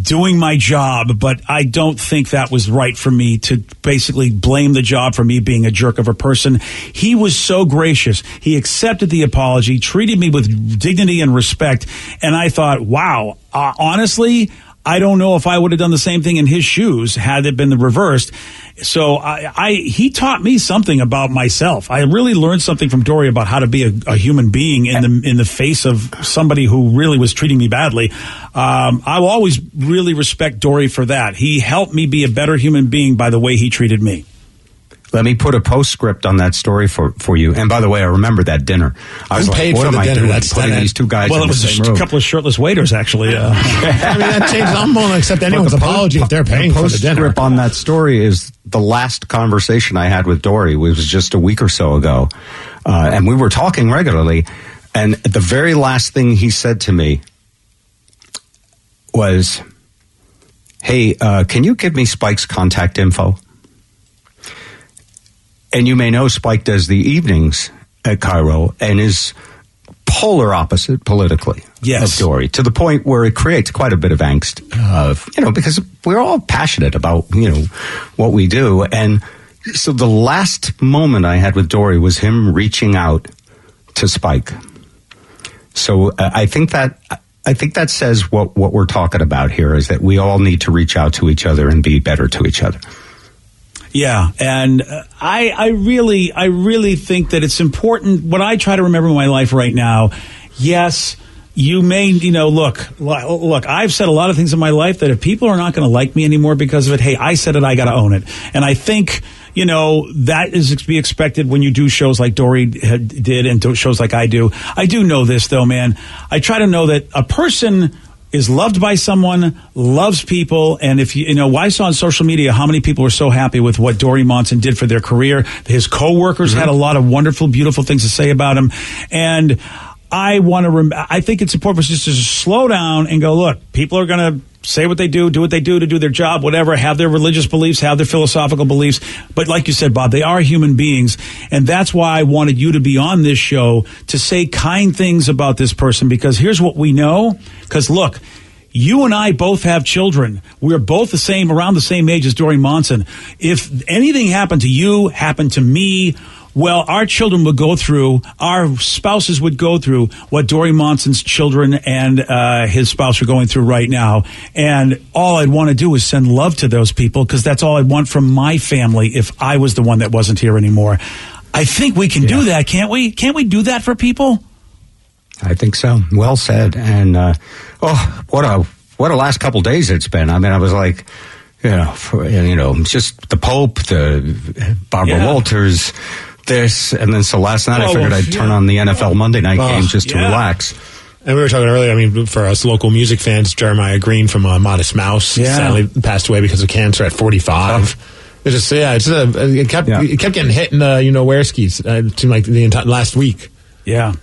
doing my job, but I don't think that was right for me to basically blame the job for me being a jerk of a person. He was so gracious. He accepted the apology, treated me with dignity and respect. And I thought, wow, uh, honestly, I don't know if I would have done the same thing in his shoes had it been the reversed. So I, I he taught me something about myself. I really learned something from Dori about how to be a, a human being in the in the face of somebody who really was treating me badly. Um, I will always really respect Dori for that. He helped me be a better human being by the way he treated me. Let me put a postscript on that story for, for you. And by the way, I remember that dinner. I was Who like, paid what for am the I dinner? doing That's- putting that- these two guys well, in it the was same just room? a couple of shirtless waiters, actually. Uh, I mean, that changes. I'm willing to accept anyone's the apology if they're paying the for the dinner. postscript on that story is the last conversation I had with Dori It was just a week or so ago, uh, and we were talking regularly. And the very last thing he said to me was, "Hey, uh, can you give me Spike's contact info?" And you may know Spike does the evenings at KIRO and is polar opposite politically Yes. of Dori to the point where it creates quite a bit of angst of you know because we're all passionate about you know what we do and so the last moment I had with Dori was him reaching out to Spike so uh, I think that I think that says what, what we're talking about here is that we all need to reach out to each other and be better to each other. Yeah, and uh, I, I really, I really think that it's important. What I try to remember in my life right now, yes, you may, you know, look, look. I've said a lot of things in my life that if people are not going to like me anymore because of it, hey, I said it, I got to own it. And I think, you know, that is to be expected when you do shows like Dori did and shows like I do. I do know this though, man. I try to know that a person is loved by someone, loves people, and if you, you know, I saw on social media how many people were so happy with what Dori Monson did for their career. His coworkers mm-hmm. had a lot of wonderful, beautiful things to say about him, and I want to. Rem- I think it's important for us just to slow down and go. Look, people are going to say what they do, do what they do to do their job, whatever. Have their religious beliefs, have their philosophical beliefs. But like you said, Bob, they are human beings, and that's why I wanted you to be on this show to say kind things about this person. Because here's what we know. Because look. You and I both have children. We're both the same, around the same age as Dori Monson. If anything happened to you, happened to me, well, our children would go through, our spouses would go through what Dori Monson's children and uh, his spouse are going through right now. And all I'd want to do is send love to those people because that's all I'd want from my family if I was the one that wasn't here anymore. I think we can do that, can't we? Can't we do that for people? I think so. Well said. And uh, oh, what a what a last couple days it's been. I mean, I was like, you know, for, you know, just the Pope, the Barbara Yeah. Walters, this, and then so last night I Oh, figured well, I'd turn on the NFL Monday night Oh, game just to yeah. relax. And we were talking earlier. I mean, for us local music fans, Jeremiah Green from uh, Modest Mouse Yeah. sadly passed away because of cancer at 45. It's just yeah, it's uh, it kept it kept getting hit in the you know wear skis. Uh, it seemed like the entire last week. Yeah.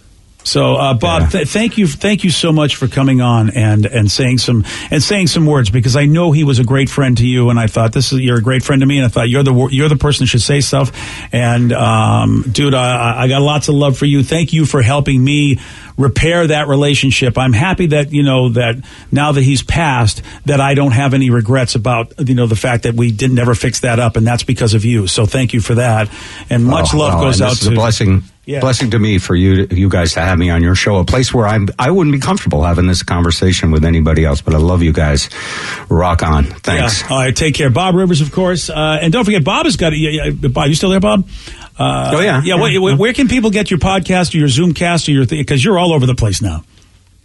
So, uh, Bob, th- thank you, thank you so much for coming on and and saying some and saying some words because I know he was a great friend to you, and I thought this is you're a great friend to me, and I thought you're the you're the person that should say stuff. And um, dude, I, I got lots of love for you. Thank you for helping me repair that relationship. I'm happy that you know that now that he's passed, that I don't have any regrets about you know the fact that we didn't ever fix that up, and that's because of you. So thank you for that, and much Oh, love well, goes out to a blessing. Yeah. Blessing to me for you, you guys to have me on your show, a place where I'm. I wouldn't be comfortable having this conversation with anybody else, but I love you guys. Rock on. Thanks. Yeah. All right, take care. Bob Rivers, of course. Uh, and don't forget, Bob has got. Yeah, yeah, Bob, you still there, Bob? Uh, Oh, yeah. yeah. Where, where can people get your podcast or your Zoomcast or your thing? Because you're all over the place now.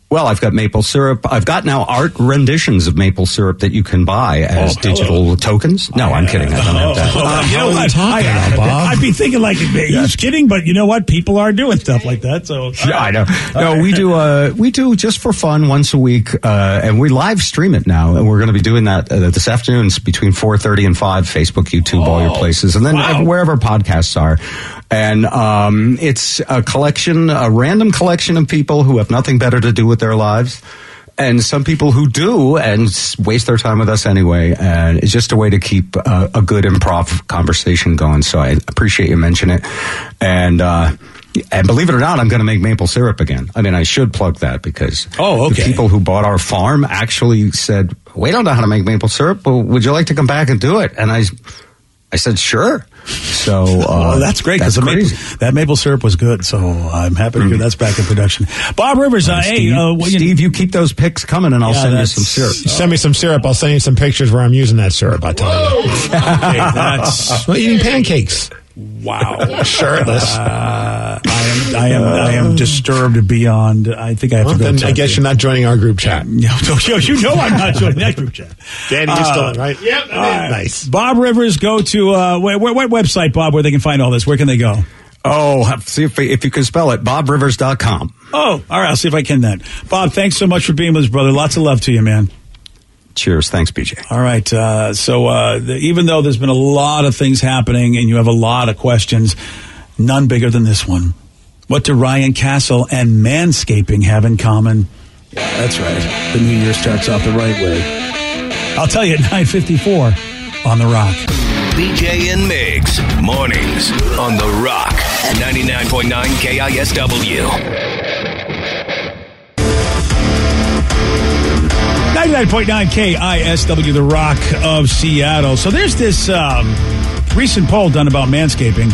Well, I've got maple syrup. I've got now art renditions of maple syrup that you can buy as Oh, digital tokens. No, I'm kidding. I don't have that. Uh, you know what? I, would be thinking like he's kidding, but you know what? People are doing stuff like that. So Yeah, I know. No, we do. Uh, we do just for fun once a week, uh, and we live stream it now, and we're going to be doing that uh, this afternoon between four thirty and five. Facebook, YouTube, all your places, and then wherever podcasts are. And um, it's a collection, a random collection of people who have nothing better to do with their lives. And some people who do and waste their time with us anyway. And it's just a way to keep uh, a good improv conversation going. So I appreciate you mentioning it. And, uh, and believe it or not, I'm going to make maple syrup again. I mean, I should plug that because Oh, okay. the people who bought our farm actually said, "We don't know how to make maple syrup. But would you like to come back and do it?" And I, I said, "Sure." So uh, well, that's great because that's maple, that maple syrup was good. So I'm happy to hear that's back in production. Bob Rivers, uh, hey, Steve, uh, well, you- Steve, you keep those pics coming, and I'll Yeah, send you some syrup. You send me some syrup. I'll send you some pictures where I'm using that syrup. I tell you. Okay, that's well, eating pancakes. Wow. Shirtless. Uh, I am, I am, I am disturbed beyond. I think I have Well, to go. then I guess to- you're not joining our group chat. No, no, you know I'm not joining that group chat. Danny, you're still in, right? Yep. Nice. Bob Rivers, go to uh, where, where, what website, Bob, where they can find all this? Where can they go? Oh, see if, if you can spell it. BobRivers.com. Oh, all right. I'll see if I can then. Bob, thanks so much for being with us, brother. Lots of love to you, man. Cheers. Thanks, BJ. All right. Uh, so uh, the, even though there's been a lot of things happening and you have a lot of questions, none bigger than this one. What do Ryan Castle and manscaping have in common? Yeah, that's right. The new year starts off the right way. I'll tell you at 954 on The Rock. BJ and Migs, mornings on The Rock, 99.9 KISW. 99.9 KISW, The Rock of Seattle. So there's this um, recent poll done about manscaping,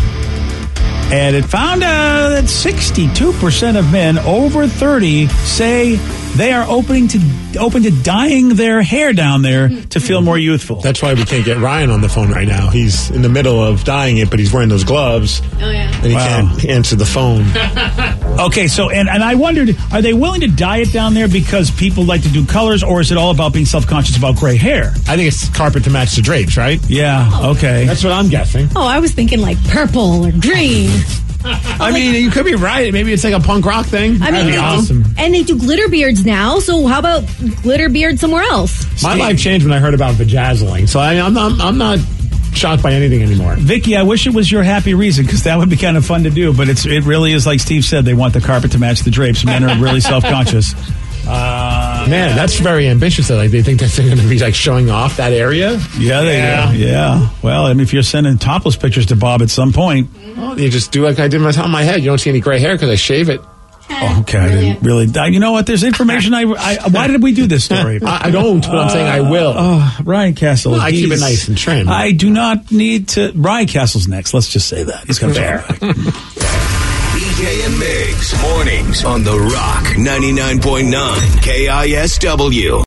and it found uh, that 62% of men over 30 say they are opening to open to dyeing their hair down there to feel more youthful. That's why we can't get Ryan on the phone right now. He's in the middle of dyeing it, but he's wearing those gloves. Oh yeah. And he Wow. can't answer the phone. Okay, so and, and I wondered, are they willing to dye it down there because people like to do colors, or is it all about being self conscious about gray hair? I think it's carpet to match the drapes, right? Yeah. Okay. That's what I'm guessing. Oh, I was thinking like purple or green. I mean, you could be right. Maybe it's like a punk rock thing. I mean, That'd be they do- awesome. and they do glitter beards now. So how about glitter beard somewhere else? My life changed when I heard about vajazzling. So I, I'm not. I'm not shocked by anything anymore. Vicky, I wish it was your happy reason because that would be kind of fun to do. But it's it really is like Steve said. They want the carpet to match the drapes. Men are really self conscious. Uh, Uh, Man, that's very ambitious. That like they think that they're going to be like showing off that area. yeah, they Yeah. yeah. yeah. Well, I mean, if you're sending topless pictures to Bob at some point, Oh, you just do like I did on my top of my head. You don't see any gray hair because I shave it. oh, okay, I didn't really. I- You know what? There's information. I, I why did we do this story? I, I don't, but I'm saying I will. Oh, Ryan Castle. Well, I keep it he's- nice and trim. I do not need to. Ryan Castle's next. Let's just say that he's going to Fair. BJ and Migs. Mornings on The Rock 99.9 KISW.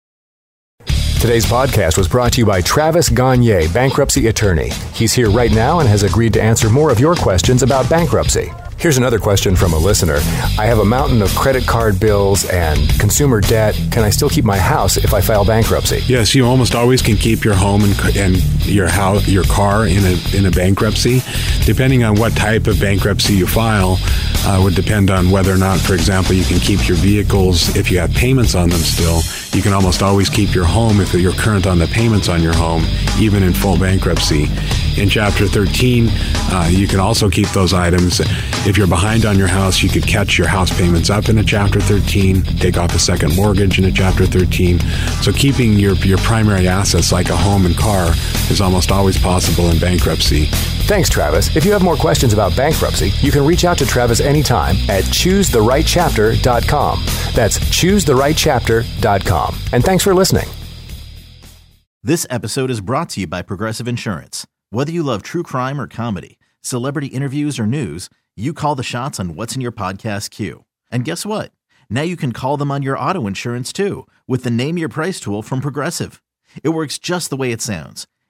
Today's podcast was brought to you by Travis Gagne, bankruptcy attorney. He's here right now and has agreed to answer more of your questions about bankruptcy. Here's another question from a listener. I have a mountain of credit card bills and consumer debt. Can I still keep my house if I file bankruptcy? Yes, you almost always can keep your home and, and your house, your car in a in a bankruptcy. Depending on what type of bankruptcy you file, uh, would depend on whether or not, for example, you can keep your vehicles if you have payments on them still. You can almost always keep your home if you're current on the payments on your home, even in full bankruptcy. In Chapter 13, uh, you can also keep those items. If you're behind on your house, you could catch your house payments up in a Chapter 13, take off a second mortgage in a Chapter 13. So keeping your, your primary assets like a home and car is almost always possible in bankruptcy. Thanks, Travis. If you have more questions about bankruptcy, you can reach out to Travis anytime at choosetherightchapter.com. That's choosetherightchapter.com. And thanks for listening. This episode is brought to you by Progressive Insurance. Whether you love true crime or comedy, celebrity interviews or news, you call the shots on what's in your podcast queue. And guess what? Now you can call them on your auto insurance too with the Name Your Price tool from Progressive. It works just the way it sounds.